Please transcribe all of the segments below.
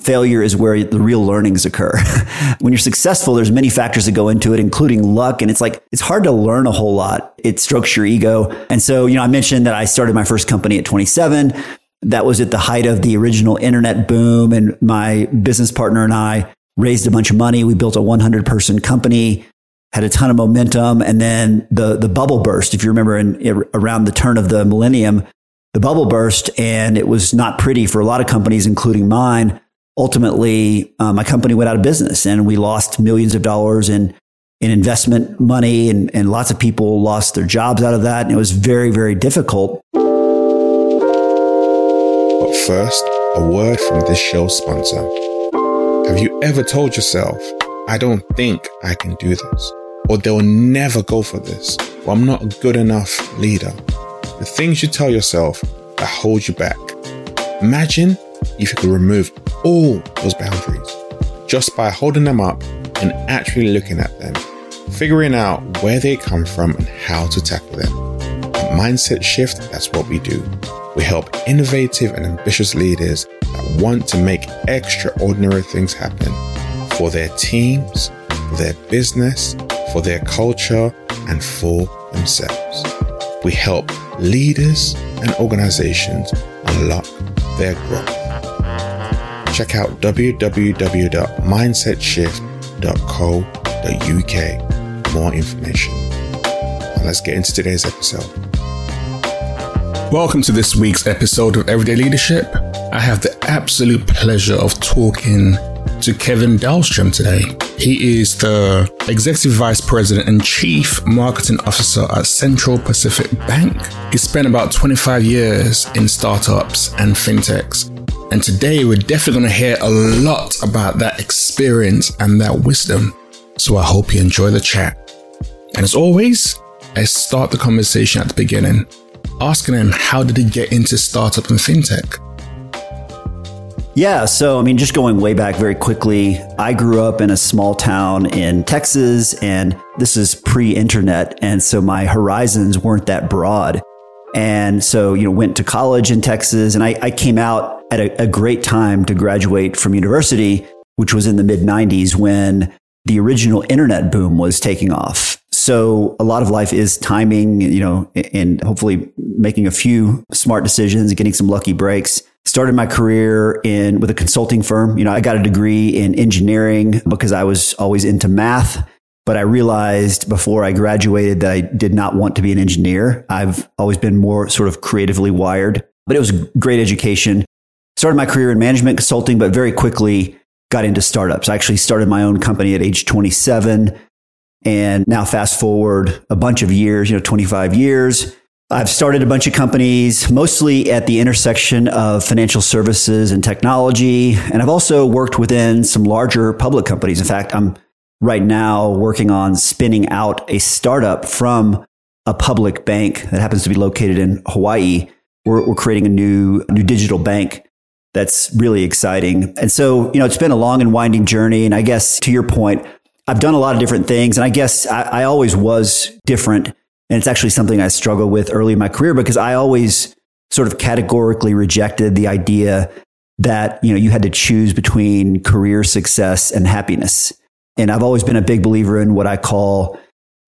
failure is where the real learnings occur. when you're successful, there's many factors that go into it, including luck. And it's like, it's hard to learn a whole lot. It strokes your ego. And so, you know, I mentioned that I started my first company at 27. That was at the height of the original internet boom. And my business partner and I raised a bunch of money. We built a 100 person company, had a ton of momentum. And then the, the bubble burst. If you remember in, around the turn of the millennium, the bubble burst and it was not pretty for a lot of companies, including mine ultimately uh, my company went out of business and we lost millions of dollars in in investment money and, and lots of people lost their jobs out of that and it was very very difficult. But first a word from this show's sponsor. Have you ever told yourself i don't think i can do this or they'll never go for this or i'm not a good enough leader the things you tell yourself that hold you back. Imagine if you could remove all those boundaries just by holding them up and actually looking at them, figuring out where they come from and how to tackle them. At Mindset Shift, that's what we do. We help innovative and ambitious leaders that want to make extraordinary things happen for their teams, for their business, for their culture, and for themselves. We help leaders and organizations unlock their growth check out www.mindsetshift.co.uk for more information. And let's get into today's episode. Welcome to this week's episode of Everyday Leadership. I have the absolute pleasure of talking to Kevin Dahlstrom today. He is the Executive Vice President and Chief Marketing Officer at Central Pacific Bank. He spent about 25 years in startups and fintechs and today we're definitely going to hear a lot about that experience and that wisdom. So I hope you enjoy the chat. And as always, I start the conversation at the beginning, asking him how did he get into startup and fintech? Yeah, so I mean, just going way back very quickly, I grew up in a small town in Texas, and this is pre internet. And so my horizons weren't that broad. And so, you know, went to college in Texas, and I, I came out at a, a great time to graduate from university, which was in the mid 90s when the original internet boom was taking off. So a lot of life is timing, you know, and hopefully making a few smart decisions and getting some lucky breaks. Started my career in with a consulting firm. You know, I got a degree in engineering because I was always into math, but I realized before I graduated that I did not want to be an engineer. I've always been more sort of creatively wired, but it was great education started my career in management consulting, but very quickly got into startups. I actually started my own company at age 27. And now fast forward a bunch of years, you know, 25 years. I've started a bunch of companies, mostly at the intersection of financial services and technology. And I've also worked within some larger public companies. In fact, I'm right now working on spinning out a startup from a public bank that happens to be located in Hawaii. We're, we're creating a new, new digital bank that's really exciting. And so, you know, it's been a long and winding journey. And I guess to your point, I've done a lot of different things. And I guess I, I always was different. And it's actually something I struggled with early in my career because I always sort of categorically rejected the idea that, you know, you had to choose between career success and happiness. And I've always been a big believer in what I call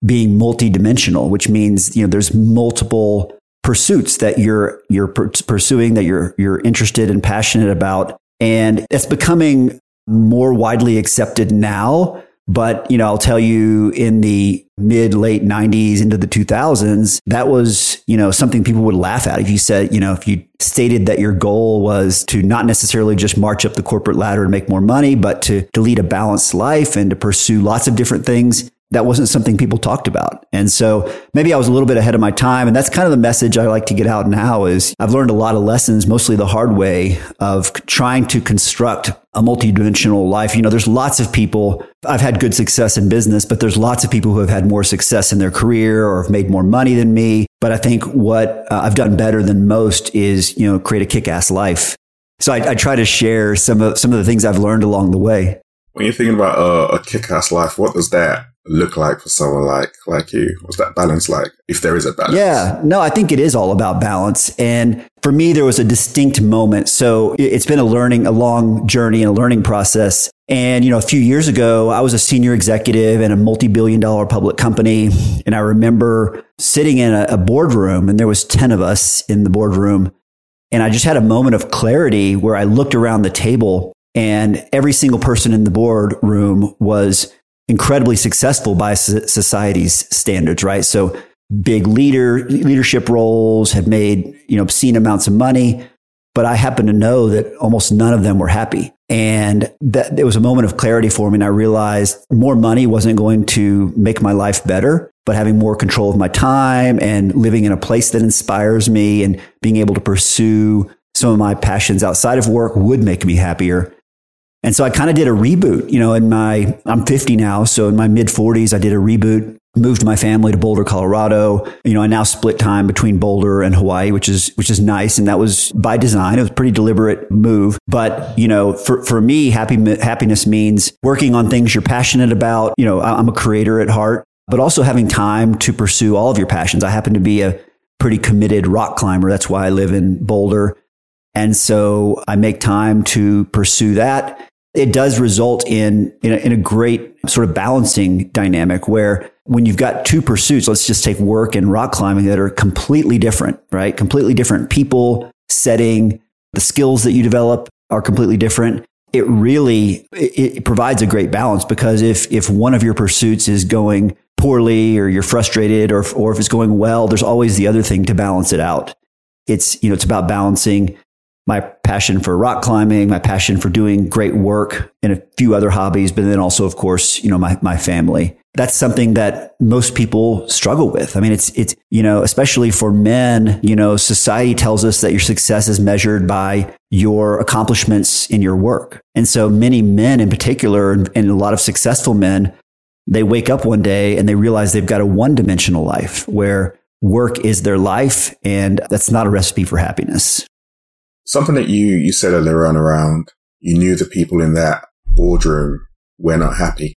being multidimensional, which means, you know, there's multiple pursuits that you're you're pursuing that you're you're interested and passionate about. And it's becoming more widely accepted now. But you know i'll tell you in the mid late 90s into the 2000s that was you know something people would laugh at. If you said you know if you stated that your goal was to not necessarily just march up the corporate ladder and make more money but to to lead a balanced life and to pursue lots of different things that wasn't something people talked about. And so maybe I was a little bit ahead of my time. And that's kind of the message I like to get out now is I've learned a lot of lessons, mostly the hard way of trying to construct a multidimensional life. You know, there's lots of people. I've had good success in business, but there's lots of people who have had more success in their career or have made more money than me. But I think what uh, I've done better than most is, you know, create a kick ass life. So I, I try to share some of, some of the things I've learned along the way. When you're thinking about uh, a kick ass life, what does that look like for someone like like you? What's that balance like, if there is a balance? Yeah, no, I think it is all about balance. And for me, there was a distinct moment. So it's been a learning, a long journey and a learning process. And, you know, a few years ago, I was a senior executive in a multi-billion dollar public company. And I remember sitting in a, a boardroom and there was 10 of us in the boardroom. And I just had a moment of clarity where I looked around the table and every single person in the boardroom was incredibly successful by society's standards, right? So big leader leadership roles have made, you know, obscene amounts of money, but I happen to know that almost none of them were happy. And that there was a moment of clarity for me. And I realized more money wasn't going to make my life better, but having more control of my time and living in a place that inspires me and being able to pursue some of my passions outside of work would make me happier. And so I kind of did a reboot, you know, in my, I'm 50 now. So in my mid 40s, I did a reboot, moved my family to Boulder, Colorado. You know, I now split time between Boulder and Hawaii, which is, which is nice. And that was by design. It was a pretty deliberate move. But, you know, for, for me, happy, happiness means working on things you're passionate about. You know, I'm a creator at heart, but also having time to pursue all of your passions. I happen to be a pretty committed rock climber. That's why I live in Boulder. And so I make time to pursue that. It does result in, in a, in a great sort of balancing dynamic where when you've got two pursuits, let's just take work and rock climbing that are completely different, right? Completely different people, setting, the skills that you develop are completely different. It really it, it provides a great balance because if if one of your pursuits is going poorly or you're frustrated or or if it's going well, there's always the other thing to balance it out. It's you know it's about balancing my passion for rock climbing, my passion for doing great work and a few other hobbies, but then also, of course, you know, my, my family. That's something that most people struggle with. I mean, it's, it's, you know, especially for men, you know, society tells us that your success is measured by your accomplishments in your work. And so many men in particular, and, and a lot of successful men, they wake up one day and they realize they've got a one dimensional life where work is their life. And that's not a recipe for happiness something that you, you said earlier on around you knew the people in that boardroom were not happy.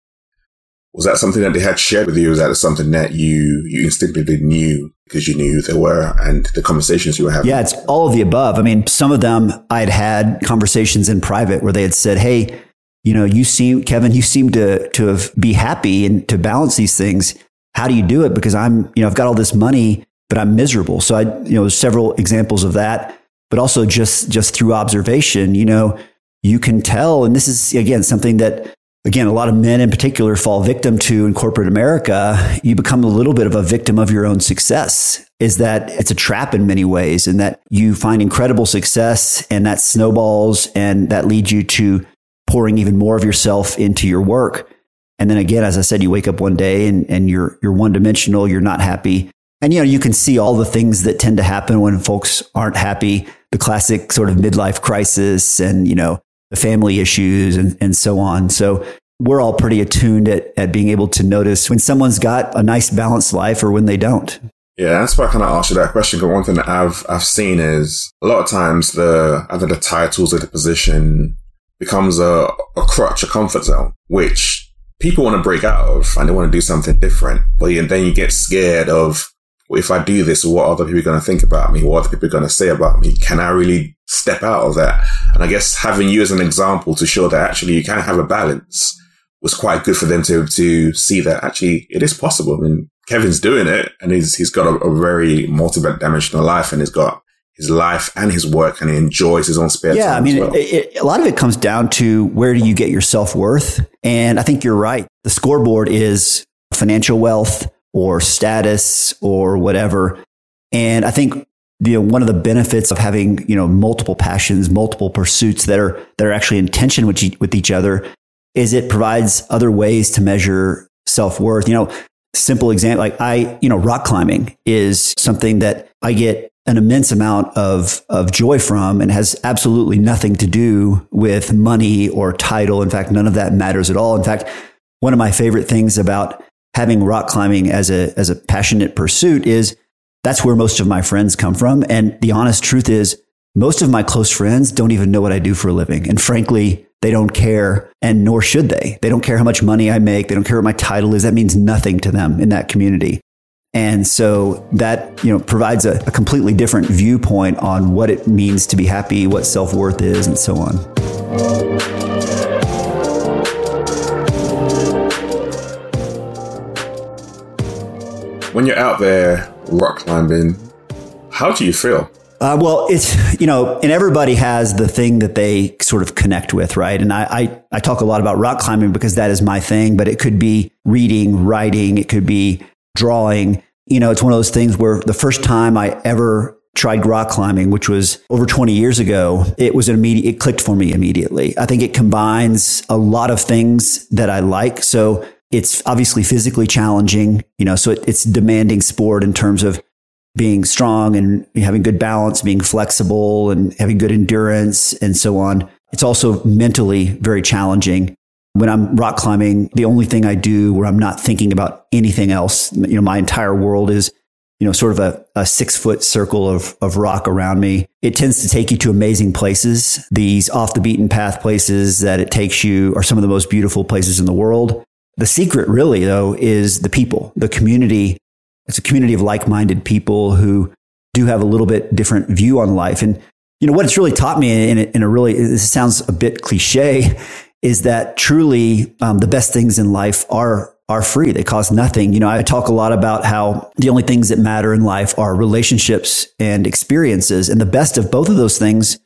Was that something that they had shared with you? Was that something that you, you instinctively knew because you knew who they were and the conversations you were having? Yeah, it's all of the above. I mean, some of them I'd had conversations in private where they had said, Hey, you know, you seem, Kevin, you seem to, to have be happy and to balance these things. How do you do it? Because I'm, you know, I've got all this money, but I'm miserable. So I, you know, several examples of that but also just just through observation, you know, you can tell. And this is again something that again a lot of men in particular fall victim to in corporate America. You become a little bit of a victim of your own success. Is that it's a trap in many ways, and that you find incredible success, and that snowballs, and that leads you to pouring even more of yourself into your work. And then again, as I said, you wake up one day and, and you're you're one dimensional. You're not happy. And you know, you can see all the things that tend to happen when folks aren't happy the classic sort of midlife crisis and, you know, the family issues and, and so on. So we're all pretty attuned at, at being able to notice when someone's got a nice balanced life or when they don't. Yeah, that's why I kind of asked you that question. Because one thing that I've I've seen is a lot of times the either the titles or the position becomes a, a crutch, a comfort zone, which people want to break out of and they want to do something different. But then you get scared of if I do this, what other people are going to think about me? What other people are going to say about me? Can I really step out of that? And I guess having you as an example to show that actually you can have a balance was quite good for them to, to see that actually it is possible. I mean, Kevin's doing it and he's, he's got a, a very multi-dimensional life and he's got his life and his work and he enjoys his own spare yeah, time. Yeah. I mean, well. it, it, a lot of it comes down to where do you get your self worth? And I think you're right. The scoreboard is financial wealth, or status or whatever. And I think you know one of the benefits of having you know multiple passions, multiple pursuits that are that are actually in tension with each, with each other is it provides other ways to measure self worth. You know, simple example like I you know rock climbing is something that I get an immense amount of of joy from and has absolutely nothing to do with money or title. In fact, none of that matters at all. In fact, one of my favorite things about having rock climbing as a as a passionate pursuit is that's where most of my friends come from. And the honest truth is most of my close friends don't even know what I do for a living. And frankly, they don't care, and nor should they. They don't care how much money I make. They don't care what my title is. That means nothing to them in that community. And so that, you know, provides a, a completely different viewpoint on what it means to be happy, what self-worth is, and so on. When you're out there rock climbing, how do you feel? Uh, well, it's, you know, and everybody has the thing that they sort of connect with, right? And I, I, I talk a lot about rock climbing because that is my thing, but it could be reading, writing, it could be drawing. You know, it's one of those things where the first time I ever tried rock climbing, which was over 20 years ago, it was an immediate, it clicked for me immediately. I think it combines a lot of things that I like. So it's obviously physically challenging, you know, so it, it's demanding sport in terms of being strong and having good balance, being flexible and having good endurance and so on. It's also mentally very challenging. When I'm rock climbing, the only thing I do where I'm not thinking about anything else, you know, my entire world is, you know, sort of a, a six foot circle of, of rock around me. It tends to take you to amazing places. These off the beaten path places that it takes you are some of the most beautiful places in the world. The secret really though is the people, the community it's a community of like-minded people who do have a little bit different view on life. And you know what it's really taught me in, in a really this sounds a bit cliche is that truly um, the best things in life are are free. They cost nothing. You know, I talk a lot about how the only things that matter in life are relationships and experiences, and the best of both of those things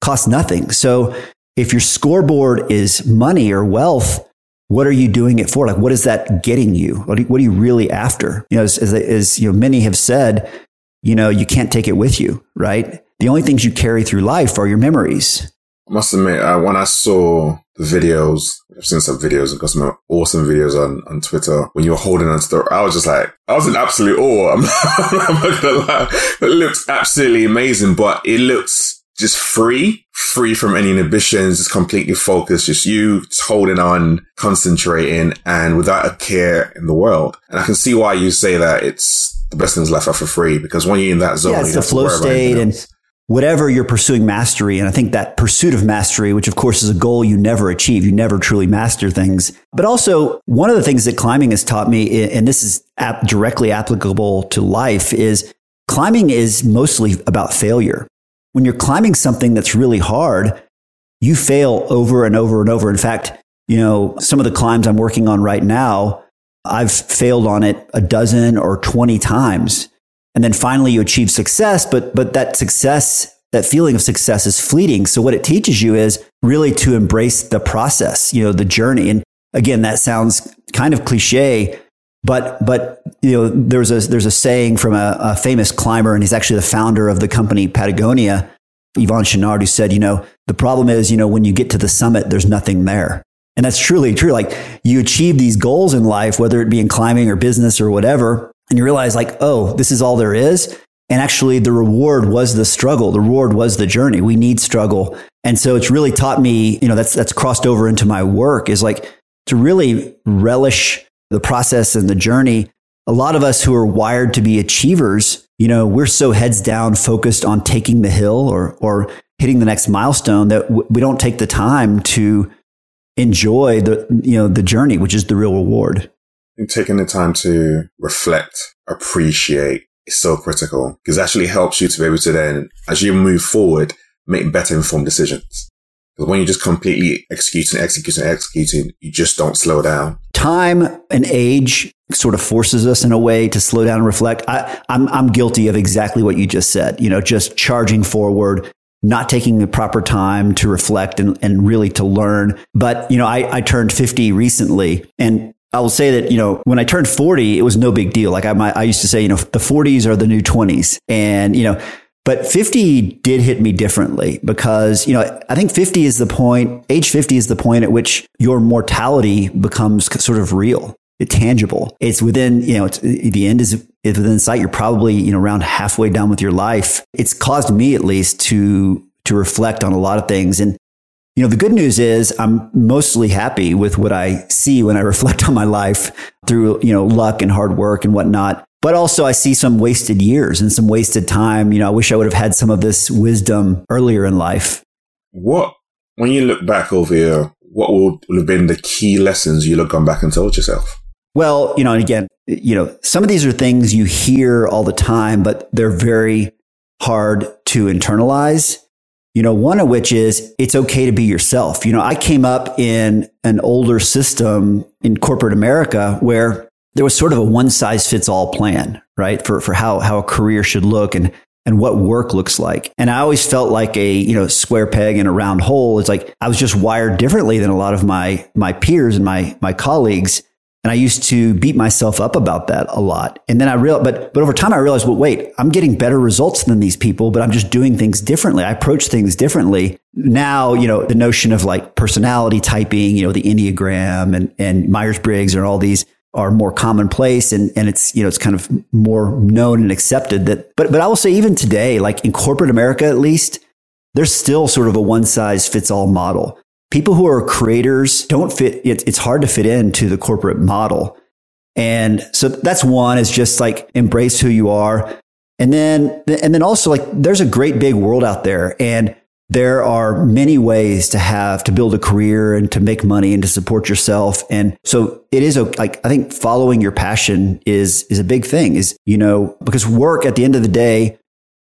cost nothing. So if your scoreboard is money or wealth, what are you doing it for? Like, what is that getting you? What are you, really after? You know, as, as, as, you know, many have said, you know, you can't take it with you, right? The only things you carry through life are your memories. I must admit, uh, when I saw the videos, I've seen some videos and got some awesome videos on, on Twitter when you were holding on to the, I was just like, I was in absolute awe. I'm, I'm not gonna lie. It looked absolutely amazing, but it looks just free, free from any inhibitions, just completely focused, just you holding on, concentrating and without a care in the world. And I can see why you say that it's the best things left are for free because when you're in that zone, yeah, it's the flow state and whatever you're pursuing mastery. And I think that pursuit of mastery, which of course is a goal you never achieve, you never truly master things. But also one of the things that climbing has taught me, and this is directly applicable to life is climbing is mostly about failure when you're climbing something that's really hard, you fail over and over and over. In fact, you know, some of the climbs I'm working on right now, I've failed on it a dozen or 20 times. And then finally you achieve success, but, but that success, that feeling of success is fleeting. So what it teaches you is really to embrace the process, you know, the journey. And again, that sounds kind of cliche, but, but, you know, there's a, there's a saying from a, a famous climber, and he's actually the founder of the company Patagonia, Yvon Chouinard, who said, you know, the problem is, you know, when you get to the summit, there's nothing there. And that's truly true. Like you achieve these goals in life, whether it be in climbing or business or whatever, and you realize like, oh, this is all there is. And actually the reward was the struggle. The reward was the journey. We need struggle. And so it's really taught me, you know, that's, that's crossed over into my work is like to really relish the process and the journey. A lot of us who are wired to be achievers, you know, we're so heads down focused on taking the hill or, or hitting the next milestone that w- we don't take the time to enjoy the, you know, the journey, which is the real reward. And taking the time to reflect, appreciate is so critical because it actually helps you to be able to then, as you move forward, make better informed decisions. Because when you're just completely executing, executing, executing, you just don't slow down. Time and age sort of forces us in a way to slow down and reflect. I, I'm, I'm guilty of exactly what you just said, you know, just charging forward, not taking the proper time to reflect and, and really to learn. But, you know, I, I turned 50 recently and I will say that, you know, when I turned 40, it was no big deal. Like I, I used to say, you know, the 40s are the new 20s. And, you know, but 50 did hit me differently because, you know, I think 50 is the point, age 50 is the point at which your mortality becomes sort of real, It's tangible. It's within, you know, it's, the end is, within sight. You're probably, you know, around halfway done with your life. It's caused me at least to, to reflect on a lot of things. And, you know, the good news is I'm mostly happy with what I see when I reflect on my life through, you know, luck and hard work and whatnot. But also I see some wasted years and some wasted time. You know, I wish I would have had some of this wisdom earlier in life. What When you look back over here, what would have been the key lessons you'd have gone back and told yourself? Well, you know, and again, you know, some of these are things you hear all the time, but they're very hard to internalize. You know, one of which is it's okay to be yourself. You know, I came up in an older system in corporate America where there was sort of a one size fits all plan, right? For, for how, how a career should look and, and what work looks like. And I always felt like a, you know, square peg in a round hole. It's like I was just wired differently than a lot of my, my peers and my, my colleagues. And I used to beat myself up about that a lot. And then I realized, but, but over time I realized, well, wait, I'm getting better results than these people, but I'm just doing things differently. I approach things differently. Now, you know, the notion of like personality typing, you know, the Enneagram and, and Myers Briggs and all these are more commonplace and, and it's, you know, it's kind of more known and accepted that, but, but I will say even today, like in corporate America, at least, there's still sort of a one size fits all model people who are creators don't fit, it, it's hard to fit into the corporate model. And so that's one is just like embrace who you are. And then, and then also like there's a great big world out there and there are many ways to have to build a career and to make money and to support yourself. And so it is a, like, I think following your passion is, is a big thing is, you know, because work at the end of the day,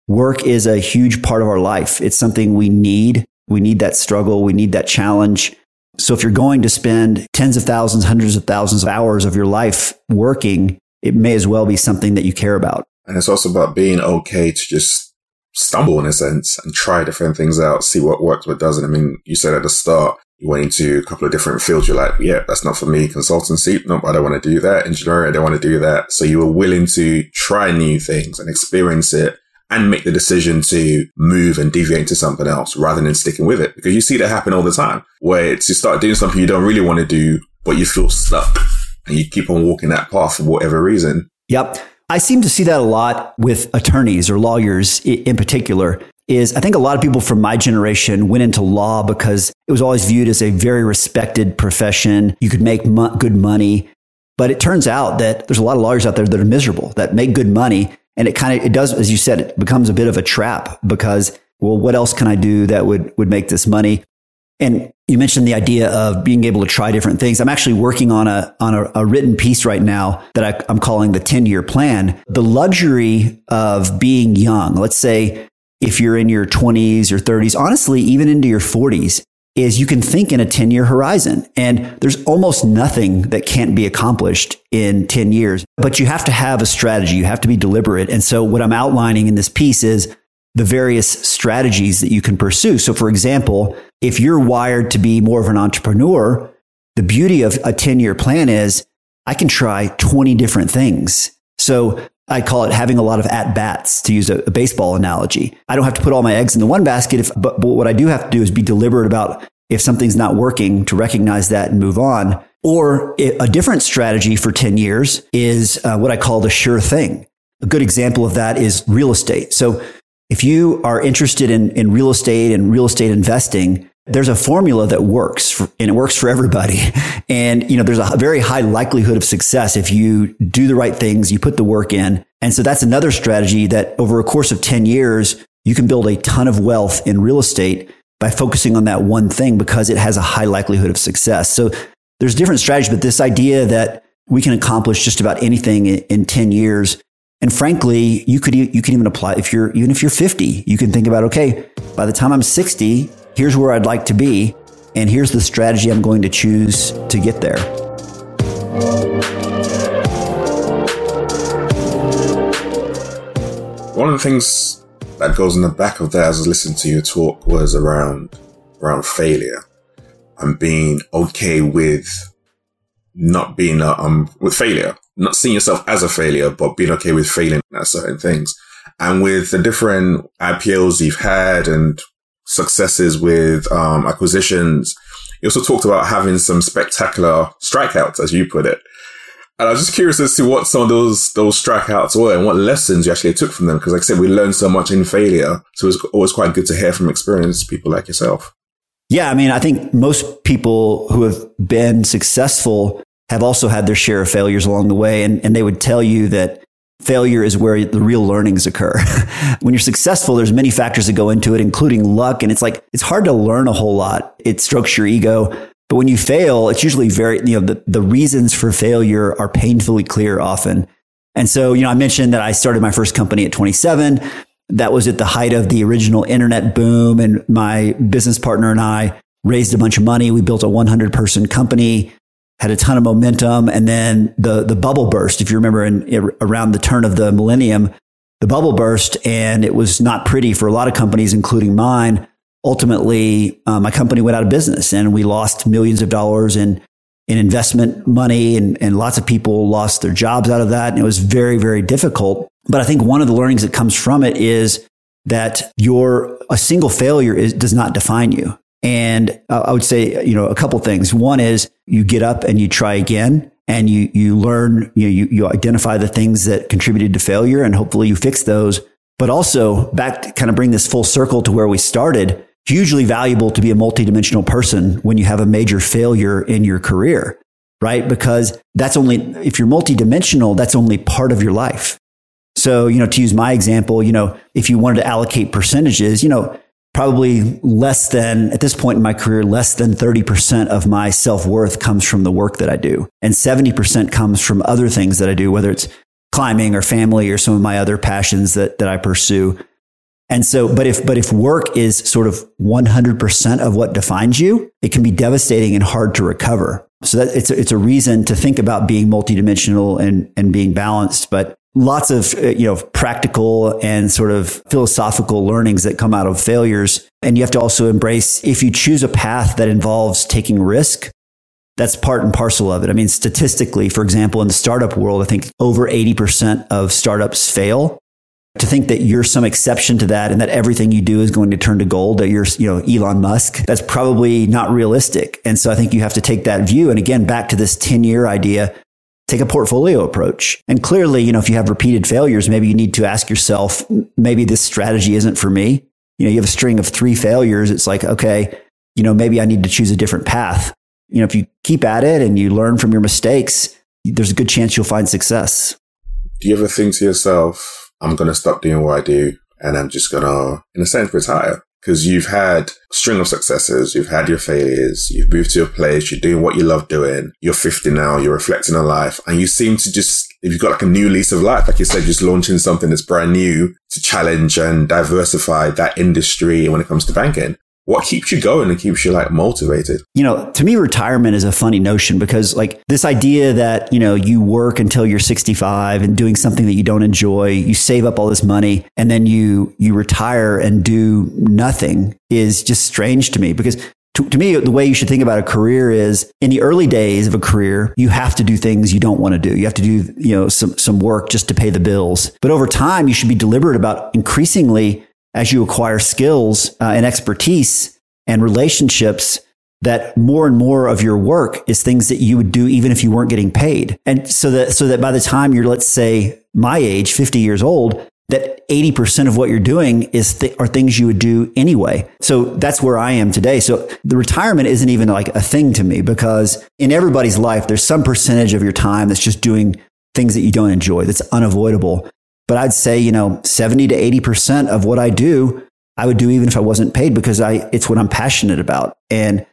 work is a huge part of our life. It's something we need we need that struggle. We need that challenge. So if you're going to spend tens of thousands, hundreds of thousands of hours of your life working, it may as well be something that you care about. And it's also about being okay to just stumble in a sense and try different things out, see what works, what doesn't. I mean, you said at the start, you went into a couple of different fields. You're like, yeah, that's not for me. Consultancy. No, I don't want to do that. Engineering. I don't want to do that. So you were willing to try new things and experience it and make the decision to move and deviate to something else rather than sticking with it. Because you see that happen all the time where it's you start doing something you don't really want to do, but you feel stuck and you keep on walking that path for whatever reason. Yep. I seem to see that a lot with attorneys or lawyers in particular is I think a lot of people from my generation went into law because it was always viewed as a very respected profession. You could make mo- good money. But it turns out that there's a lot of lawyers out there that are miserable, that make good money, and it kind of, it does, as you said, it becomes a bit of a trap because, well, what else can I do that would, would make this money? And you mentioned the idea of being able to try different things. I'm actually working on a, on a, a written piece right now that I, I'm calling the 10 year plan. The luxury of being young, let's say if you're in your 20s or 30s, honestly, even into your 40s, is you can think in a 10 year horizon and there's almost nothing that can't be accomplished in 10 years, but you have to have a strategy. You have to be deliberate. And so what I'm outlining in this piece is the various strategies that you can pursue. So for example, if you're wired to be more of an entrepreneur, the beauty of a 10 year plan is I can try 20 different things. So I call it having a lot of at bats to use a, a, baseball analogy. I don't have to put all my eggs in the one basket, if, but, but what I do have to do is be deliberate about if something's not working to recognize that and move on. Or a different strategy for 10 years is uh, what I call the sure thing. A good example of that is real estate. So if you are interested in, in real estate and real estate investing, there's a formula that works for, and it works for everybody. And, you know, there's a very high likelihood of success if you do the right things, you put the work in. And so that's another strategy that over a course of 10 years, you can build a ton of wealth in real estate by focusing on that one thing because it has a high likelihood of success. So there's different strategies, but this idea that we can accomplish just about anything in, in 10 years. And frankly, you could, you can even apply if you're, even if you're 50, you can think about, okay, by the time I'm 60, here's where I'd like to be, and here's the strategy I'm going to choose to get there. One of the things that goes in the back of that as I listened to your talk was around around failure and being okay with not being a, um with failure, not seeing yourself as a failure, but being okay with failing at certain things. And with the different IPOs you've had and successes with um, acquisitions. You also talked about having some spectacular strikeouts, as you put it. And I was just curious as to what some of those those strikeouts were and what lessons you actually took from them. Because, like I said, we learn so much in failure, so it's always quite good to hear from experienced people like yourself. Yeah, I mean, I think most people who have been successful have also had their share of failures along the way, and and they would tell you that failure is where the real learnings occur. when you're successful, there's many factors that go into it, including luck. And it's like, it's hard to learn a whole lot. It strokes your ego. But when you fail, it's usually very, you know, the, the reasons for failure are painfully clear often. And so, you know, I mentioned that I started my first company at 27. That was at the height of the original internet boom. And my business partner and I raised a bunch of money. We built a 100 person company had a ton of momentum. And then the, the bubble burst, if you remember in, around the turn of the millennium, the bubble burst and it was not pretty for a lot of companies, including mine. Ultimately, uh, my company went out of business and we lost millions of dollars in, in investment money and, and lots of people lost their jobs out of that. And it was very, very difficult. But I think one of the learnings that comes from it is that your, a single failure is, does not define you. And I would say, you know, a couple things. One is you get up and you try again and you, you learn, you, you, you identify the things that contributed to failure and hopefully you fix those. But also back to kind of bring this full circle to where we started, hugely valuable to be a multidimensional person when you have a major failure in your career, right? Because that's only, if you're multidimensional, that's only part of your life. So, you know, to use my example, you know, if you wanted to allocate percentages, you know, probably less than, at this point in my career, less than 30% of my self worth comes from the work that I do. And 70% comes from other things that I do, whether it's climbing or family or some of my other passions that, that I pursue. And so, but if, but if work is sort of 100% of what defines you, it can be devastating and hard to recover. So that it's a, it's a reason to think about being multidimensional and, and being balanced. But lots of uh, you know practical and sort of philosophical learnings that come out of failures. And you have to also embrace if you choose a path that involves taking risk that's part and parcel of it. I mean statistically for example in the startup world i think over 80% of startups fail. To think that you're some exception to that and that everything you do is going to turn to gold that you're you know Elon Musk that's probably not realistic. And so i think you have to take that view. And again back to this 10 year idea take a portfolio approach. And clearly, you know, if you have repeated failures, maybe you need to ask yourself, maybe this strategy isn't for me. You know, you have a string of three failures. It's like, okay, you know, maybe I need to choose a different path. You know, if you keep at it and you learn from your mistakes, there's a good chance you'll find success. Do you ever think to yourself, I'm going to stop doing what I do and I'm just going to, in a sense, retire? Because you've had string of successes, you've had your failures, you've moved to a place, you're doing what you love doing, you're 50 now, you're reflecting on life, and you seem to just, if you've got like a new lease of life, like you said, just launching something that's brand new to challenge and diversify that industry when it comes to banking what keeps you going and keeps you like motivated? You know, to me, retirement is a funny notion because like this idea that, you know, you work until you're 65 and doing something that you don't enjoy, you save up all this money and then you, you retire and do nothing is just strange to me because to, to, me, the way you should think about a career is in the early days of a career, you have to do things you don't want to do. You have to do, you know, some, some work just to pay the bills. But over time, you should be deliberate about increasingly as you acquire skills uh, and expertise and relationships that more and more of your work is things that you would do even if you weren't getting paid. And so that, so that by the time you're, let's say my age, 50 years old, that 80% of what you're doing is th- are things you would do anyway. So that's where I am today. So the retirement isn't even like a thing to me because in everybody's life, there's some percentage of your time that's just doing things that you don't enjoy. That's unavoidable. But I'd say, you know, 70 to 80% of what I do, I would do even if I wasn't paid because I, it's what I'm passionate about. And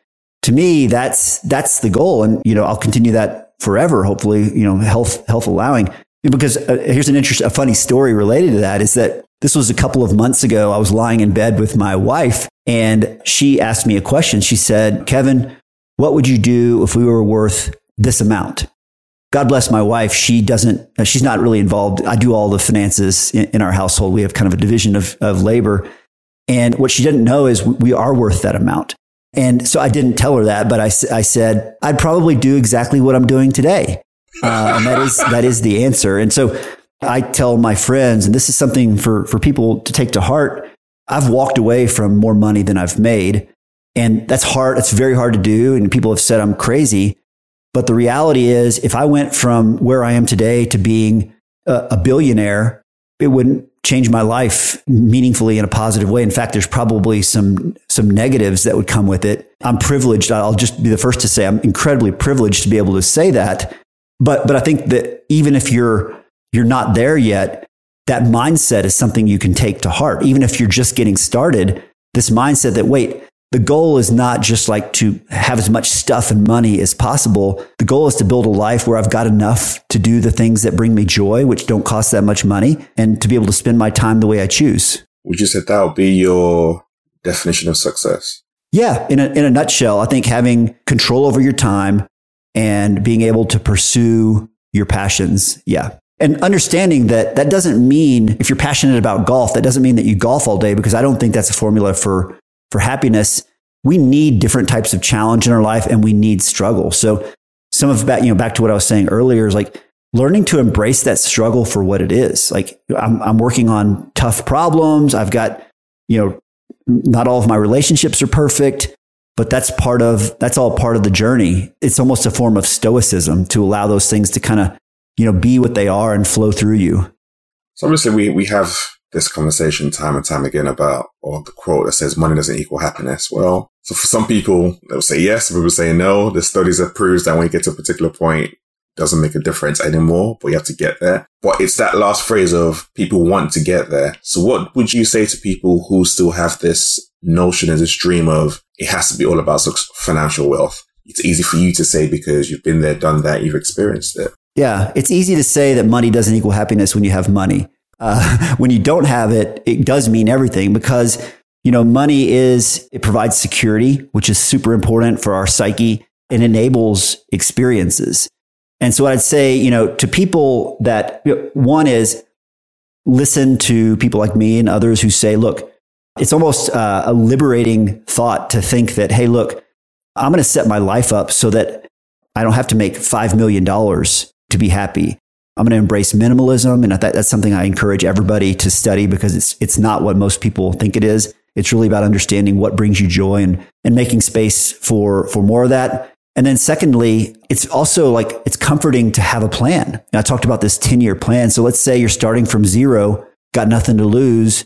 to me, that's, that's the goal. And, you know, I'll continue that forever, hopefully, you know, health, health allowing. Because uh, here's an interesting, a funny story related to that is that this was a couple of months ago. I was lying in bed with my wife and she asked me a question. She said, Kevin, what would you do if we were worth this amount? God bless my wife. She doesn't, uh, she's not really involved. I do all the finances in, in, our household. We have kind of a division of, of labor. And what she didn't know is we are worth that amount. And so I didn't tell her that, but I, I said, I'd probably do exactly what I'm doing today. Uh, and that is, that is the answer. And so I tell my friends, and this is something for, for people to take to heart. I've walked away from more money than I've made. And that's hard. It's very hard to do. And people have said I'm crazy. But the reality is, if I went from where I am today to being a, a billionaire, it wouldn't change my life meaningfully in a positive way. In fact, there's probably some some negatives that would come with it. I'm privileged. I'll just be the first to say I'm incredibly privileged to be able to say that. But but I think that even if you're you're not there yet, that mindset is something you can take to heart. Even if you're just getting started, this mindset that, wait, the goal is not just like to have as much stuff and money as possible. The goal is to build a life where I've got enough to do the things that bring me joy, which don't cost that much money, and to be able to spend my time the way I choose. Would you say that would be your definition of success? Yeah, in a, in a nutshell, I think having control over your time and being able to pursue your passions. Yeah. And understanding that that doesn't mean if you're passionate about golf, that doesn't mean that you golf all day because I don't think that's a formula for for happiness, we need different types of challenge in our life and we need struggle. So some of that, you know, back to what I was saying earlier is like learning to embrace that struggle for what it is. Like I'm, I'm working on tough problems. I've got, you know, not all of my relationships are perfect, but that's part of, that's all part of the journey. It's almost a form of stoicism to allow those things to kind of, you know, be what they are and flow through you. So obviously we, we have this conversation time and time again about, or the quote that says money doesn't equal happiness. Well, so for some people, they'll say yes. Some people say no. The studies have proved that when you get to a particular point, doesn't make a difference anymore, but you have to get there. But it's that last phrase of people want to get there. So what would you say to people who still have this notion and this dream of it has to be all about financial wealth? It's easy for you to say because you've been there, done that, you've experienced it. Yeah. It's easy to say that money doesn't equal happiness when you have money. Uh, when you don't have it, it does mean everything because, you know, money is, it provides security, which is super important for our psyche and enables experiences. And so I'd say, you know, to people that you know, one is listen to people like me and others who say, look, it's almost uh, a liberating thought to think that, hey, look, I'm going to set my life up so that I don't have to make $5 million to be happy. I'm going to embrace minimalism. And that, that's something I encourage everybody to study because it's, it's not what most people think it is. It's really about understanding what brings you joy and, and making space for, for more of that. And then secondly, it's also like, it's comforting to have a plan. And I talked about this 10 year plan. So let's say you're starting from zero, got nothing to lose,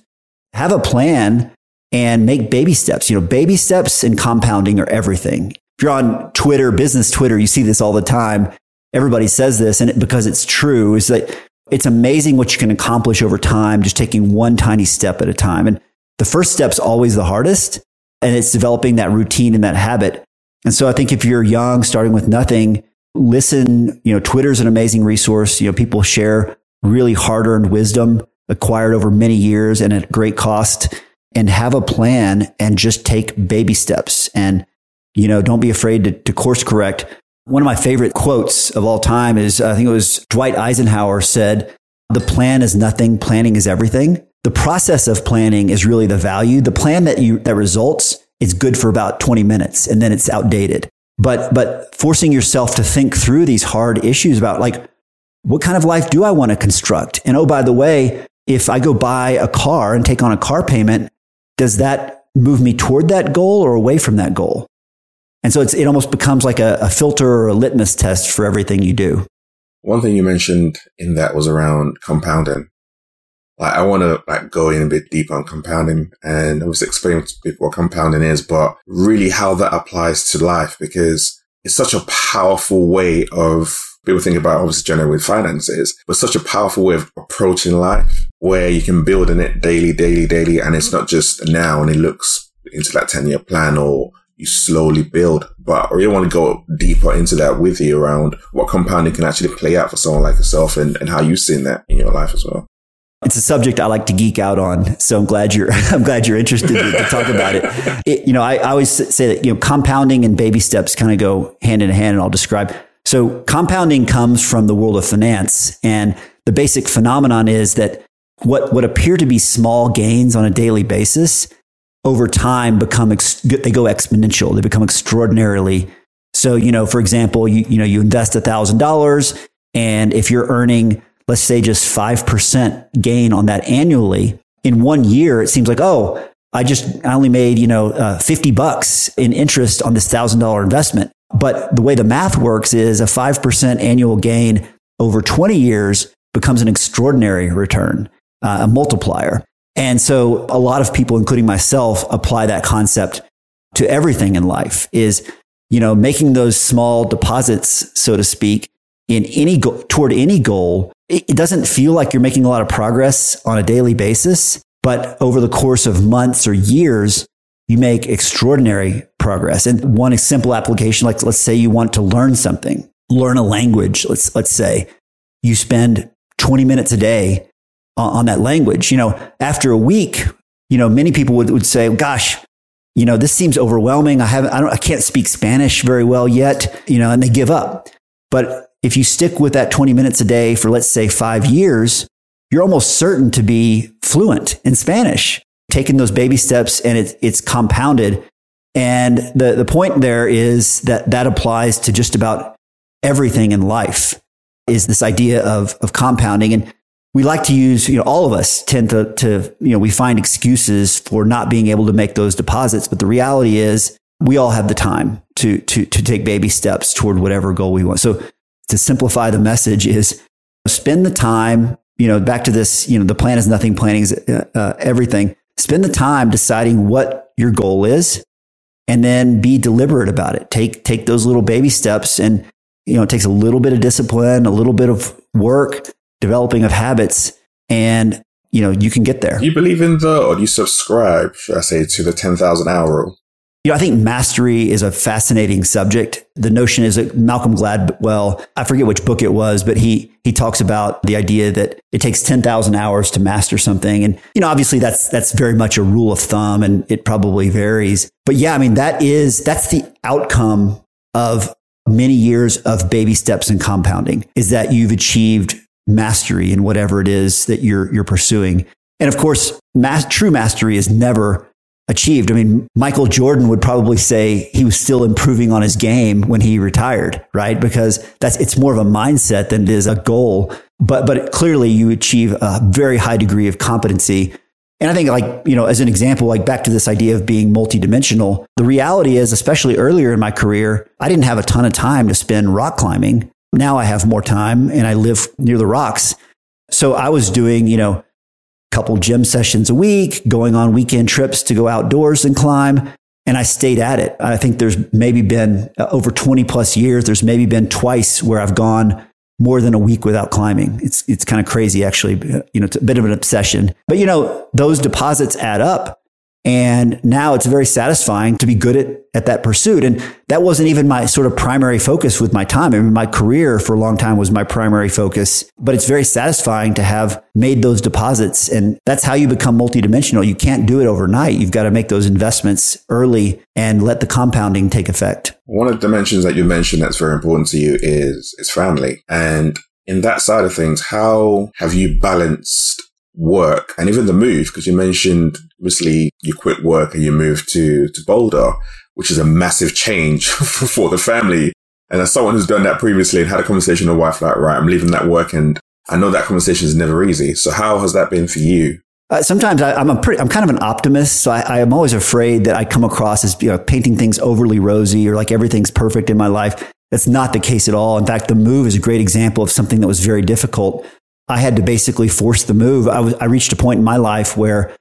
have a plan and make baby steps. You know, baby steps and compounding are everything. If you're on Twitter, business Twitter, you see this all the time everybody says this and it, because it's true is that it's amazing what you can accomplish over time just taking one tiny step at a time. And the first step's always the hardest and it's developing that routine and that habit. And so I think if you're young, starting with nothing, listen, you know, Twitter's an amazing resource. You know, people share really hard earned wisdom acquired over many years and at great cost and have a plan and just take baby steps and, you know, don't be afraid to, to course correct one of my favorite quotes of all time is I think it was Dwight Eisenhower said, The plan is nothing, planning is everything. The process of planning is really the value. The plan that you that results is good for about 20 minutes and then it's outdated. But but forcing yourself to think through these hard issues about like what kind of life do I want to construct? And oh by the way, if I go buy a car and take on a car payment, does that move me toward that goal or away from that goal? And so it almost becomes like a, a filter or a litmus test for everything you do. One thing you mentioned in that was around compounding. Like I want to like go in a bit deeper on compounding and I was explaining to people what compounding is, but really how that applies to life because it's such a powerful way of people think about obviously generally with finances, but such a powerful way of approaching life where you can build in it daily, daily, daily. And it's not just now and it looks into that 10 year plan or you slowly build. But I really want to go deeper into that with you around what compounding can actually play out for someone like yourself and, and how you've seen that in your life as well. It's a subject I like to geek out on, so I'm glad you're I'm glad you're interested to, to talk about it. it. You know, I, I always say that you know compounding and baby steps kind of go hand in hand, and I'll describe. So compounding comes from the world of finance, and the basic phenomenon is that what what appear to be small gains on a daily basis over time become ex- they go exponential. They become extraordinarily. So you know, for example, you you know you invest thousand dollars, and if you're earning let's say just five percent gain on that annually in one year, it seems like oh. I just I only made you know uh, fifty bucks in interest on this thousand dollar investment, but the way the math works is a five percent annual gain over twenty years becomes an extraordinary return, uh, a multiplier. And so a lot of people, including myself, apply that concept to everything in life is, you know, making those small deposits, so to speak, in any go- toward any goal it doesn't feel like you're making a lot of progress on a daily basis, but over the course of months or years, you make extraordinary progress. And one simple application, like let's say you want to learn something, learn a language. Let's, let's say you spend 20 minutes a day on that language. You know, after a week, you know, many people would, would say, gosh, you know, this seems overwhelming. I haven't, I don't, I can't speak Spanish very well yet, you know, and they give up. But if you stick with that 20 minutes a day for, let's say, five years, you're almost certain to be fluent in Spanish, taking those baby steps and it, it's compounded. And the, the point there is that that applies to just about everything in life is this idea of, of compounding. And we like to use, you know, all of us tend to, to, you know, we find excuses for not being able to make those deposits. But the reality is we all have the time to, to, to take baby steps toward whatever goal we want. So to simplify the message is spend the time, you know, back to this, you know, the plan is nothing, planning is uh, uh, everything. Spend the time deciding what your goal is and then be deliberate about it. Take, take those little baby steps and, you know, it takes a little bit of discipline, a little bit of work, developing of habits, and, you know, you can get there. Do you believe in the, or do you subscribe, should I say, to the 10,000 hour rule? You know, I think mastery is a fascinating subject. The notion is that Malcolm Gladwell, I forget which book it was, but he, he talks about the idea that it takes 10,000 hours to master something. And, you know, obviously that's, that's very much a rule of thumb and it probably varies. But yeah, I mean, that is, that's the outcome of many years of baby steps and compounding is that you've achieved mastery in whatever it is that you're, you're pursuing. And of course, mas- true mastery is never achieved. I mean, Michael Jordan would probably say he was still improving on his game when he retired, right? Because that's, it's more of a mindset than it is a goal. But, but clearly you achieve a very high degree of competency. And I think like, you know, as an example, like back to this idea of being multidimensional, the reality is, especially earlier in my career, I didn't have a ton of time to spend rock climbing. Now I have more time and I live near the rocks. So I was doing, you know, a couple gym sessions a week, going on weekend trips to go outdoors and climb. And I stayed at it. I think there's maybe been uh, over 20 plus years, there's maybe been twice where I've gone more than a week without climbing. It's, it's kind of crazy, actually. You know, it's a bit of an obsession. But, you know, those deposits add up. And now it's very satisfying to be good at, at that pursuit. And that wasn't even my sort of primary focus with my time. I mean, my career for a long time was my primary focus, but it's very satisfying to have made those deposits. And that's how you become multidimensional. You can't do it overnight. You've got to make those investments early and let the compounding take effect. One of the dimensions that you mentioned that's very important to you is, is family. And in that side of things, how have you balanced work and even the move, because you mentioned obviously you quit work and you moved to, to Boulder, which is a massive change for the family. And as someone who's done that previously and had a conversation with a wife, like, right, I'm leaving that work and I know that conversation is never easy. So how has that been for you? Uh, sometimes I, am a pretty, I'm kind of an optimist, so I, I, am always afraid that I come across as you know, painting things overly rosy or like everything's perfect in my life. That's not the case at all. In fact, the move is a great example of something that was very difficult. I had to basically force the move. I reached a point in my life where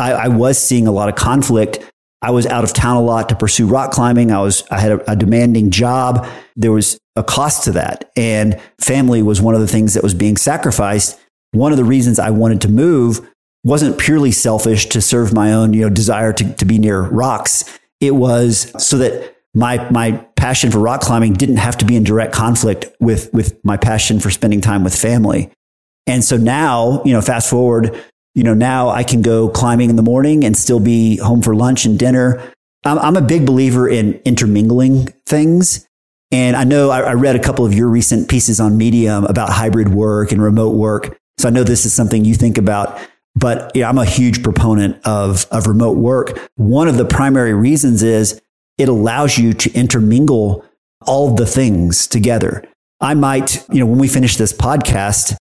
I, I, was seeing a lot of conflict. I was out of town a lot to pursue rock climbing. I was, I had a, a demanding job. There was a cost to that. And family was one of the things that was being sacrificed. One of the reasons I wanted to move wasn't purely selfish to serve my own, you know, desire to, to be near rocks. It was so that my, my passion for rock climbing didn't have to be in direct conflict with, with my passion for spending time with family. And so now, you know, fast forward, you know, now I can go climbing in the morning and still be home for lunch and dinner. I'm, I'm a big believer in intermingling things. And I know I, I read a couple of your recent pieces on Medium about hybrid work and remote work. So I know this is something you think about, but yeah, I'm a huge proponent of, of remote work. One of the primary reasons is it allows you to intermingle all the things together. I might, you know, when we finish this podcast,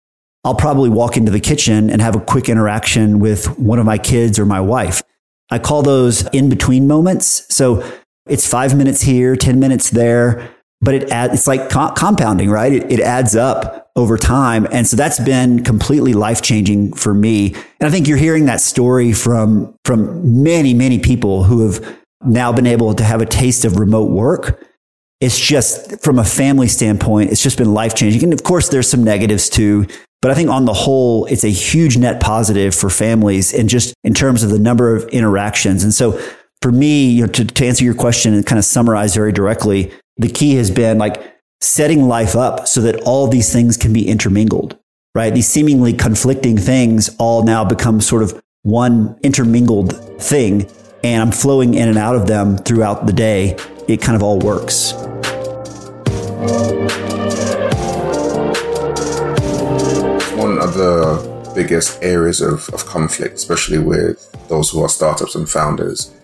I'll probably walk into the kitchen and have a quick interaction with one of my kids or my wife. I call those in between moments. So it's five minutes here, 10 minutes there, but it add, it's like co- compounding, right? It, it adds up over time. And so that's been completely life changing for me. And I think you're hearing that story from, from many, many people who have now been able to have a taste of remote work. It's just from a family standpoint, it's just been life changing. And of course, there's some negatives too But I think on the whole, it's a huge net positive for families and just in terms of the number of interactions. And so for me, you know, to, to answer your question and kind of summarize very directly, the key has been like setting life up so that all these things can be intermingled, right? These seemingly conflicting things all now become sort of one intermingled thing. And I'm flowing in and out of them throughout the day. It kind of all works. The biggest areas of, of conflict, especially with those who are startups and founders,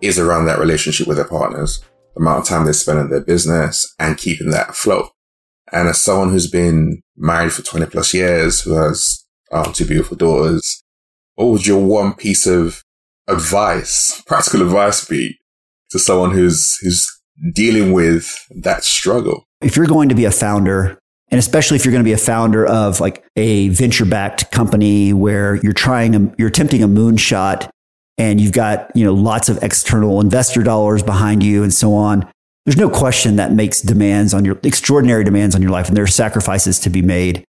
is around that relationship with their partners the amount of time they spend in their business and keeping that afloat. And as someone who's been married for 20 plus years, who has um, two beautiful daughters, what would your one piece of advice, practical advice be to someone who's, who's dealing with that struggle? If you're going to be a founder, and especially if you're going to be a founder of like a venture backed company where you're trying, you're attempting a moonshot and you've got, you know, lots of external investor dollars behind you and so on. There's no question that makes demands on your extraordinary demands on your life and there are sacrifices to be made.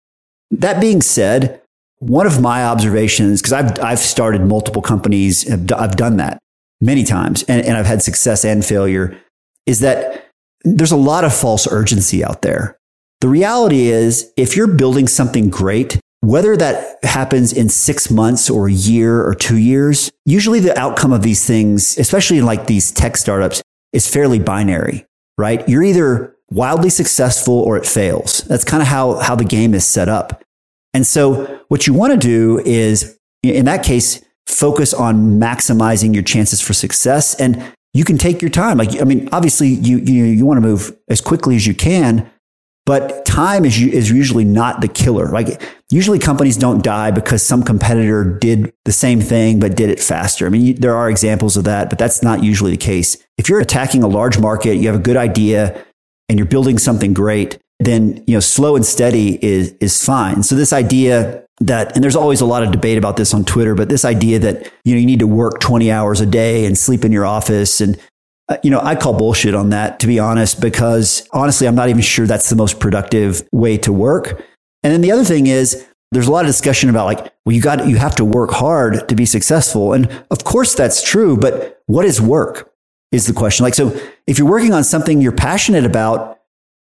That being said, one of my observations, because I've, I've started multiple companies, I've done that many times and, and I've had success and failure, is that there's a lot of false urgency out there. The reality is, if you're building something great, whether that happens in six months or a year or two years, usually the outcome of these things, especially in like these tech startups, is fairly binary, right? You're either wildly successful or it fails. That's kind of how, how the game is set up. And so what you want to do is, in that case, focus on maximizing your chances for success. And you can take your time. Like, I mean, obviously you, you, you want to move as quickly as you can, but time is, is usually not the killer. Like usually companies don't die because some competitor did the same thing, but did it faster. I mean, you, there are examples of that, but that's not usually the case. If you're attacking a large market, you have a good idea and you're building something great, then, you know, slow and steady is, is fine. So this idea that, and there's always a lot of debate about this on Twitter, but this idea that, you know, you need to work 20 hours a day and sleep in your office and you know, I call bullshit on that, to be honest, because honestly, I'm not even sure that's the most productive way to work. And then the other thing is, there's a lot of discussion about like, well, you got, you have to work hard to be successful. And of course that's true, but what is work is the question. Like, so if you're working on something you're passionate about,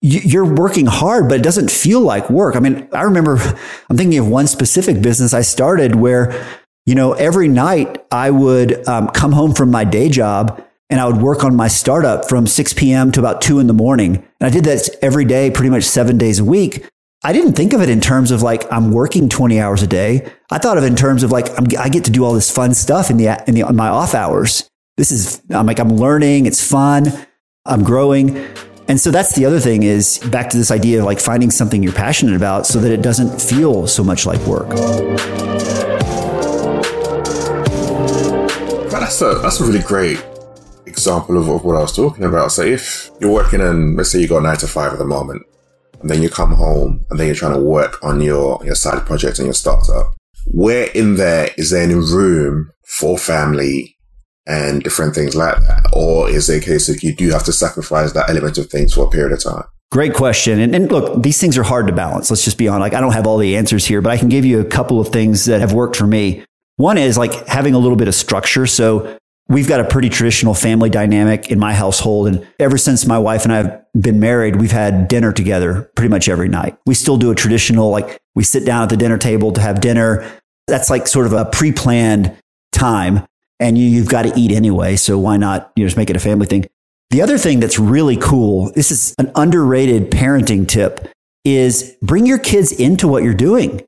you're working hard, but it doesn't feel like work. I mean, I remember I'm thinking of one specific business I started where, you know, every night I would um, come home from my day job and I would work on my startup from 6 p.m. to about 2 in the morning. And I did that every day, pretty much seven days a week. I didn't think of it in terms of like I'm working 20 hours a day. I thought of it in terms of like I'm, i get to do all this fun stuff in the in the in my off hours. This is I'm like I'm learning, it's fun, I'm growing. And so that's the other thing is back to this idea of like finding something you're passionate about so that it doesn't feel so much like work. That's a that's a really great example of, of what I was talking about. So if you're working in, let's say you got nine to five at the moment, and then you come home and then you're trying to work on your, your side project and your startup, where in there is there any room for family and different things like that? Or is it a case of you do have to sacrifice that element of things for a period of time? Great question. And, and, look, these things are hard to balance. Let's just be honest. Like, I don't have all the answers here, but I can give you a couple of things that have worked for me. One is like having a little bit of structure. So We've got a pretty traditional family dynamic in my household. And ever since my wife and I have been married, we've had dinner together pretty much every night. We still do a traditional, like we sit down at the dinner table to have dinner. That's like sort of a pre planned time. And you, have got to eat anyway. So why not you know, just make it a family thing? The other thing that's really cool, this is an underrated parenting tip, is bring your kids into what you're doing.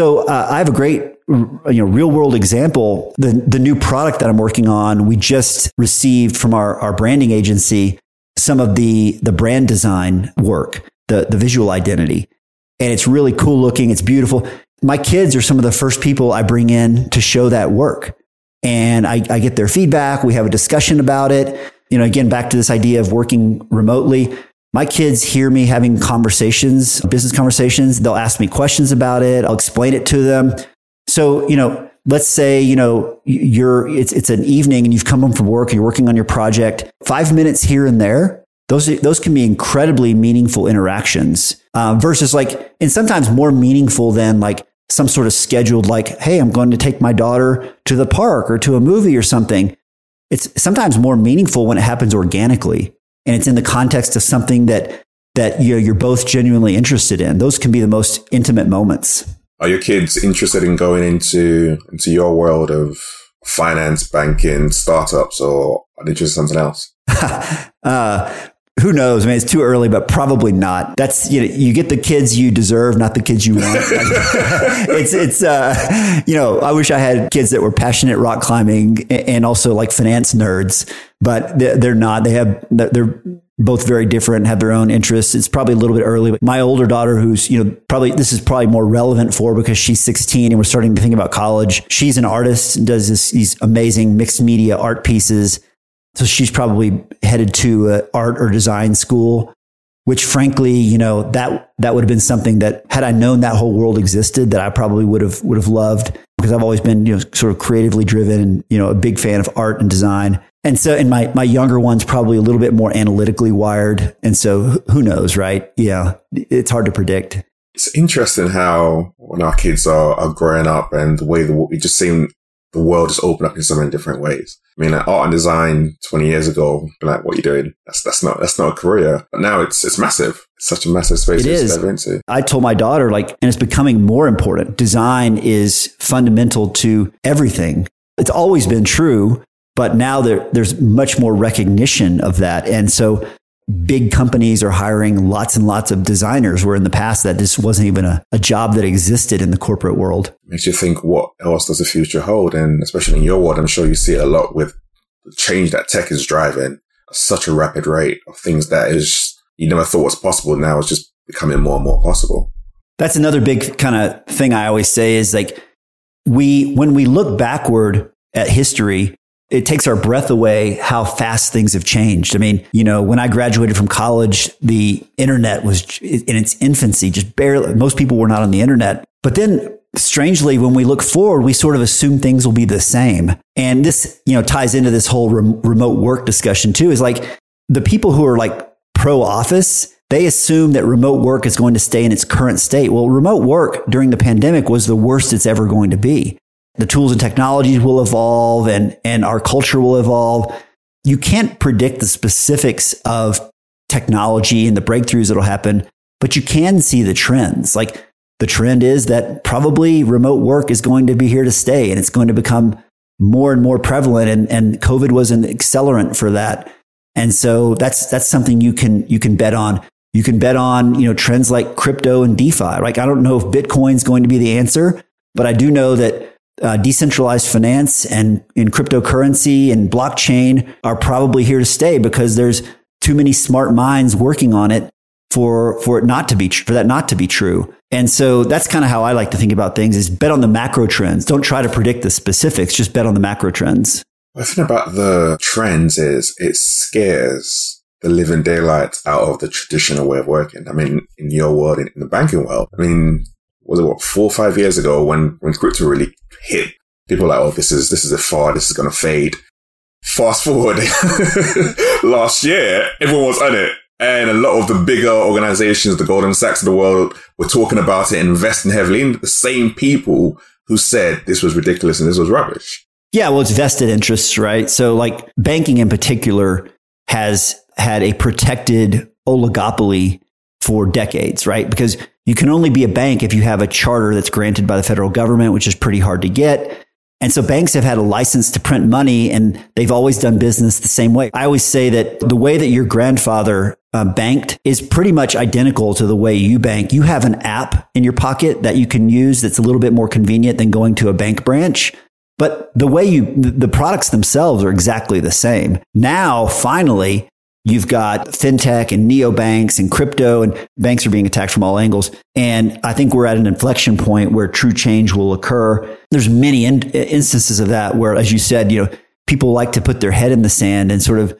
So uh, I have a great you know real world example. The the new product that I'm working on, we just received from our, our branding agency some of the the brand design work, the the visual identity. And it's really cool looking, it's beautiful. My kids are some of the first people I bring in to show that work. And I, I get their feedback. We have a discussion about it. You know, again, back to this idea of working remotely my kids hear me having conversations, business conversations. They'll ask me questions about it. I'll explain it to them. So, you know, let's say, you know, you're, it's, it's an evening and you've come home from work you're working on your project. Five minutes here and there, those, those can be incredibly meaningful interactions uh, versus like, and sometimes more meaningful than like some sort of scheduled, like, hey, I'm going to take my daughter to the park or to a movie or something. It's sometimes more meaningful when it happens organically and it's in the context of something that that you know, you're both genuinely interested in. Those can be the most intimate moments. Are your kids interested in going into into your world of finance, banking, startups, or are they just something else? uh, who knows? I mean, it's too early, but probably not. That's you know, you get the kids you deserve, not the kids you want. it's it's uh, you know, I wish I had kids that were passionate rock climbing and also like finance nerds, but they're not. They have they're both very different, have their own interests. It's probably a little bit early. But my older daughter, who's, you know, probably this is probably more relevant for because she's 16 and we're starting to think about college. She's an artist and does this, these amazing mixed media art pieces. So she's probably headed to art or design school, which frankly, you know, that, that would have been something that had I known that whole world existed that I probably would have, would have loved because I've always been, you know, sort of creatively driven and, you know, a big fan of art and design. And so, and my, my younger one's probably a little bit more analytically wired. And so who knows, right? Yeah. It's hard to predict. It's interesting how when our kids are, are growing up and the way that we just seem the world just opened up in so many different ways. I mean, like art and design 20 years ago, like, what are you doing? That's, that's not, that's not a career. But now it's, it's massive. It's such a massive space it to is. step into. I told my daughter, like, and it's becoming more important. Design is fundamental to everything. It's always been true, but now there, there's much more recognition of that. And so big companies are hiring lots and lots of designers where in the past that just wasn't even a, a job that existed in the corporate world. Makes you think what else does the future hold? And especially in your world, I'm sure you see it a lot with the change that tech is driving at such a rapid rate of things that is you never thought was possible now is just becoming more and more possible. That's another big kind of thing I always say is like we when we look backward at history, it takes our breath away how fast things have changed. I mean, you know, when I graduated from college, the internet was in its infancy, just barely, most people were not on the internet. But then strangely, when we look forward, we sort of assume things will be the same. And this, you know, ties into this whole rem- remote work discussion too, is like the people who are like pro office, they assume that remote work is going to stay in its current state. Well, remote work during the pandemic was the worst it's ever going to be the tools and technologies will evolve and, and our culture will evolve. You can't predict the specifics of technology and the breakthroughs that'll happen, but you can see the trends. Like the trend is that probably remote work is going to be here to stay and it's going to become more and more prevalent. And, and COVID was an accelerant for that. And so that's, that's something you can, you can bet on. You can bet on, you know, trends like crypto and DeFi. Like, I don't know if Bitcoin's going to be the answer, but I do know that uh, decentralized finance and in cryptocurrency and blockchain are probably here to stay because there's too many smart minds working on it for for it not to be for that not to be true. And so that's kind of how I like to think about things is bet on the macro trends. Don't try to predict the specifics, just bet on the macro trends. The thing about the trends is it scares the living daylights out of the traditional way of working. I mean, in your world, in the banking world, I mean, was it what four or five years ago when when crypto really hit? People were like, oh, this is this is a far, this is going to fade. Fast forward last year, everyone was on it. And a lot of the bigger organizations, the Goldman Sachs of the world, were talking about it, investing heavily in the same people who said this was ridiculous and this was rubbish. Yeah, well, it's vested interests, right? So, like banking in particular has had a protected oligopoly for decades, right? Because you can only be a bank if you have a charter that's granted by the federal government, which is pretty hard to get. And so banks have had a license to print money and they've always done business the same way. I always say that the way that your grandfather uh, banked is pretty much identical to the way you bank. You have an app in your pocket that you can use that's a little bit more convenient than going to a bank branch. But the way you, the products themselves are exactly the same. Now, finally, You've got fintech and neobanks and crypto, and banks are being attacked from all angles. And I think we're at an inflection point where true change will occur. There's many in- instances of that where, as you said, you know, people like to put their head in the sand and sort of,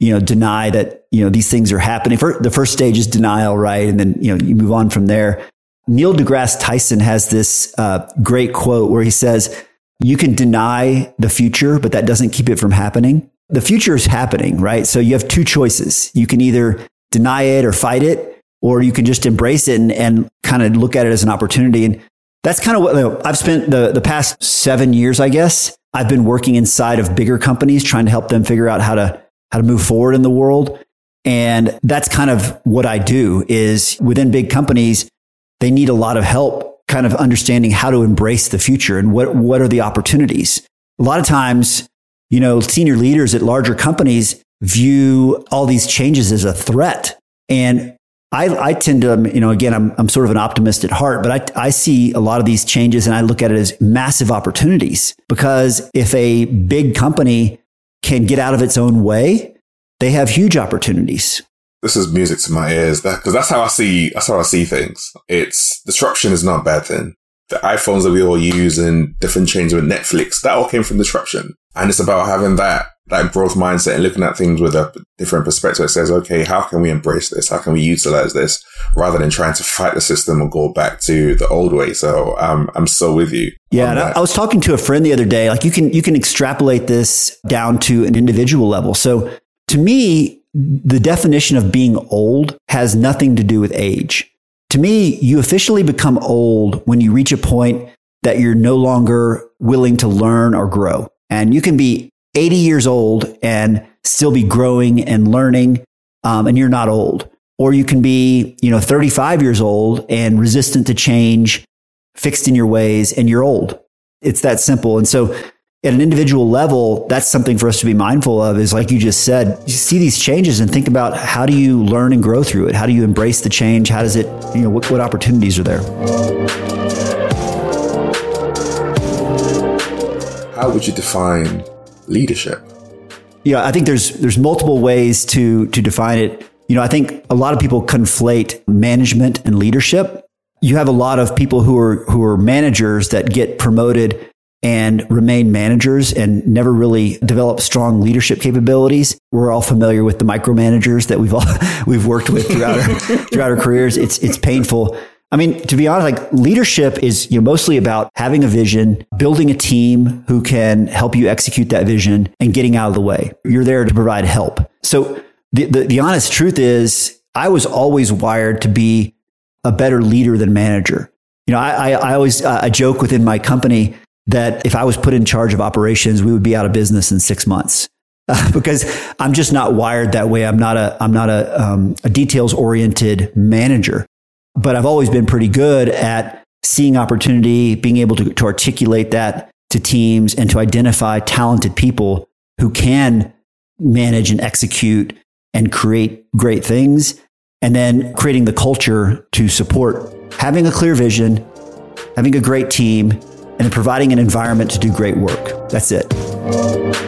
you know, deny that, you know, these things are happening. the first stage is denial, right? And then, you know, you move on from there. Neil deGrasse Tyson has this uh, great quote where he says, you can deny the future, but that doesn't keep it from happening the future is happening, right? So you have two choices. You can either deny it or fight it, or you can just embrace it and, and kind of look at it as an opportunity. And that's kind of what you know, I've spent the, the past seven years, I guess. I've been working inside of bigger companies, trying to help them figure out how to, how to move forward in the world. And that's kind of what I do is within big companies, they need a lot of help kind of understanding how to embrace the future and what, what are the opportunities. A lot of times, you know, senior leaders at larger companies view all these changes as a threat. And I, I tend to, you know, again, I'm, I'm sort of an optimist at heart, but I, I see a lot of these changes and I look at it as massive opportunities because if a big company can get out of its own way, they have huge opportunities. This is music to my ears because that, that's how I see, that's how I see things. It's disruption is not a bad thing. The iPhones that we all use and different changes with Netflix, that all came from disruption. And it's about having that that growth mindset and looking at things with a different perspective. It says, okay, how can we embrace this? How can we utilize this rather than trying to fight the system and go back to the old way? So um, I'm so with you. Yeah, and I, I was talking to a friend the other day. Like you can you can extrapolate this down to an individual level. So to me, the definition of being old has nothing to do with age. To me, you officially become old when you reach a point that you're no longer willing to learn or grow. And you can be 80 years old and still be growing and learning, um, and you're not old. Or you can be, you know, 35 years old and resistant to change, fixed in your ways, and you're old. It's that simple. And so at an individual level, that's something for us to be mindful of is like you just said, you see these changes and think about how do you learn and grow through it? How do you embrace the change? How does it, you know, what, what opportunities are there? How would you define leadership? Yeah, I think there's there's multiple ways to to define it. You know, I think a lot of people conflate management and leadership. You have a lot of people who are who are managers that get promoted and remain managers and never really develop strong leadership capabilities. We're all familiar with the micromanagers that we've all we've worked with throughout our throughout our careers. It's it's painful. I mean, to be honest, like leadership is you know, mostly about having a vision, building a team who can help you execute that vision and getting out of the way. You're there to provide help. So the, the, the honest truth is I was always wired to be a better leader than manager. You know, I, I, I always, uh, I joke within my company that if I was put in charge of operations, we would be out of business in six months. Uh, because I'm just not wired that way. I'm not a I'm not a, um, a details oriented manager but I've always been pretty good at seeing opportunity, being able to, to articulate that to teams and to identify talented people who can manage and execute and create great things. And then creating the culture to support having a clear vision, having a great team, and providing an environment to do great work. That's it.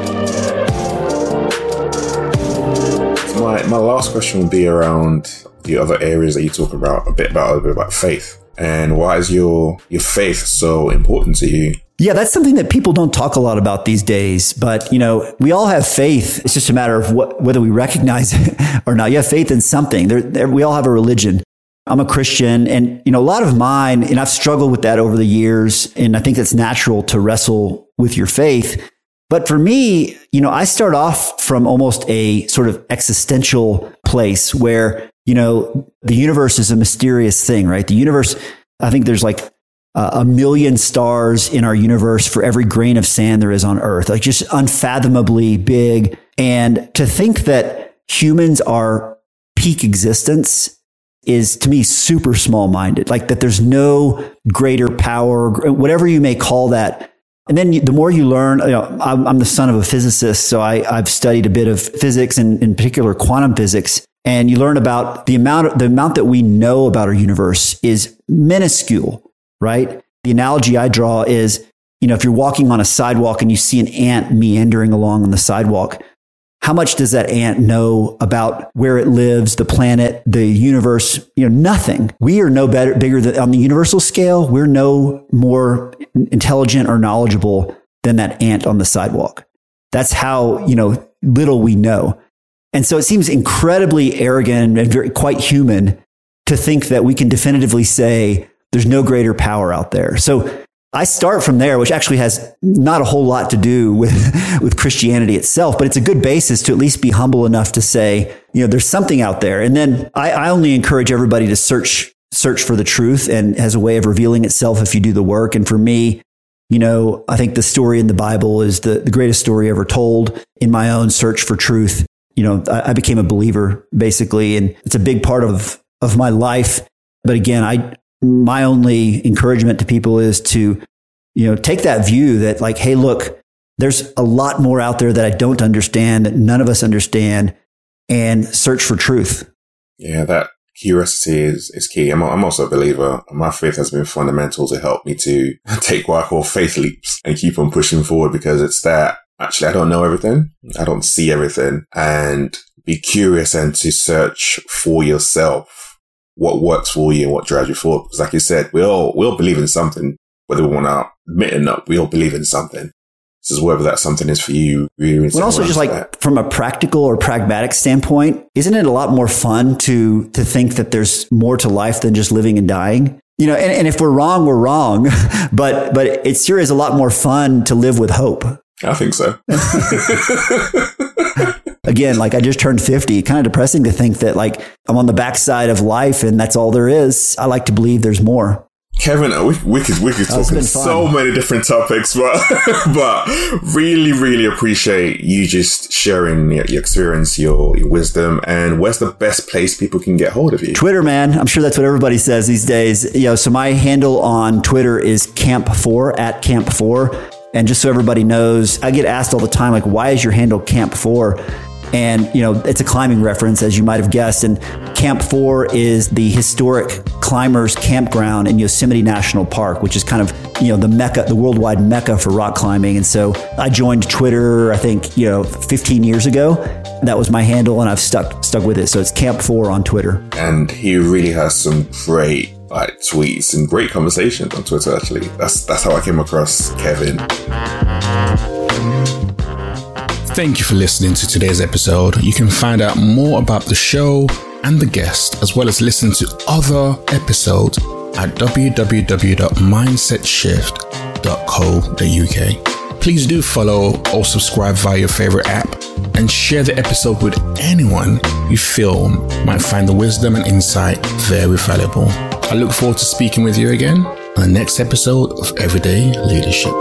My, last question would be around the other areas that you talk about a bit about a bit about faith and why is your your faith so important to you yeah, that's something that people don't talk a lot about these days. But, you know, we all have faith. It's just a matter of what, whether we recognize it or not. You have faith in something. There, there, we all have a religion. I'm a Christian and, you know, a lot of mine, and I've struggled with that over the years. And I think it's natural to wrestle with your faith. But for me, you know, I start off from almost a sort of existential place where you know, the universe is a mysterious thing, right? The universe, I think there's like uh, a million stars in our universe for every grain of sand there is on earth, like just unfathomably big. And to think that humans are peak existence is to me super small minded, like that there's no greater power, whatever you may call that. And then the more you learn, you know, I'm, I'm the son of a physicist, so I, have studied a bit of physics and in particular quantum physics and you learn about the amount the amount that we know about our universe is minuscule, right? The analogy I draw is, you know, if you're walking on a sidewalk and you see an ant meandering along on the sidewalk, how much does that ant know about where it lives, the planet, the universe? You know, nothing. We are no better, bigger than on the universal scale. We're no more intelligent or knowledgeable than that ant on the sidewalk. That's how, you know, little we know. And so it seems incredibly arrogant and very, quite human to think that we can definitively say there's no greater power out there. So I start from there, which actually has not a whole lot to do with, with Christianity itself, but it's a good basis to at least be humble enough to say, you know, there's something out there. And then I, I only encourage everybody to search search for the truth and has a way of revealing itself if you do the work. And for me, you know, I think the story in the Bible is the, the greatest story ever told in my own search for truth. You know, I, I became a believer basically, and it's a big part of, of my life. But again, I, my only encouragement to people is to, you know, take that view that like, hey, look, there's a lot more out there that I don't understand, that none of us understand, and search for truth. Yeah, that curiosity is, is key. I'm, I'm also a believer. My faith has been fundamental to help me to take what I call faith leaps and keep on pushing forward because it's that actually I don't know everything. I don't see everything and be curious and to search for yourself what works for you and what drives you forward. Because like you said, we all, we all believe in something, whether we want to admit it or not, we all believe in something. This is whether that something is for you. But also, just like that. from a practical or pragmatic standpoint, isn't it a lot more fun to to think that there's more to life than just living and dying? You know, and, and if we're wrong, we're wrong. but but it sure is a lot more fun to live with hope. I think so. Again, like I just turned 50, kind of depressing to think that like I'm on the backside of life and that's all there is. I like to believe there's more. Kevin, uh, we, we could we could oh, talk so many different topics, but but really really appreciate you just sharing your, your experience, your, your, wisdom, and where's the best place people can get hold of you? Twitter, man. I'm sure that's what everybody says these days. You know, so my handle on Twitter is Camp Four at Camp Four, and just so everybody knows, I get asked all the time, like, why is your handle Camp Four? And, you know, it's a climbing reference, as you might have guessed. And Camp 4 is the historic climbers campground in Yosemite National Park, which is kind of, you know, the mecca, the worldwide mecca for rock climbing. And so I joined Twitter, I think, you know, 15 years ago. That was my handle, and I've stuck stuck with it. So it's Camp 4 on Twitter. And he really has some great like tweets and great conversations on Twitter. Actually, that's that's how I came across Kevin. Thank you for listening to today's episode. You can find out more about the show and the guest, as well as listen to other episodes at www.mindsetshift.co.uk. Please do follow or subscribe via your favorite app and share the episode with anyone you feel might find the wisdom and insight very valuable. I look forward to speaking with you again on the next episode of Everyday Leadership.